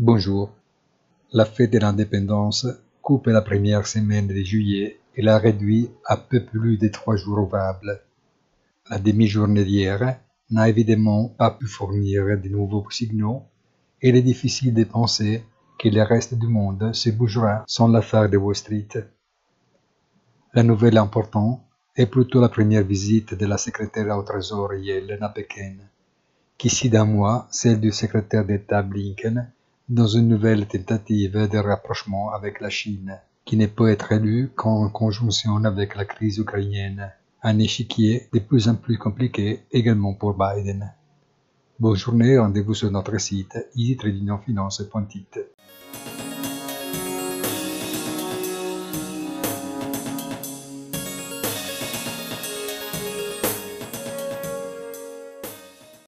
Bonjour. La fête de l'indépendance coupe la première semaine de juillet et la réduit à peu plus de trois jours ouvrables. La demi-journée d'hier n'a évidemment pas pu fournir de nouveaux signaux et il est difficile de penser que le reste du monde se bougera sans l'affaire de Wall Street. La nouvelle importante est plutôt la première visite de la secrétaire au Trésor Yellen à Pékin, qui suit d'un mois celle du secrétaire d'État Blinken dans une nouvelle tentative de rapprochement avec la Chine, qui ne peut être élue qu'en conjonction avec la crise ukrainienne, un échiquier de plus en plus compliqué également pour Biden. Bonne journée, rendez-vous sur notre site easytradingfinance.it.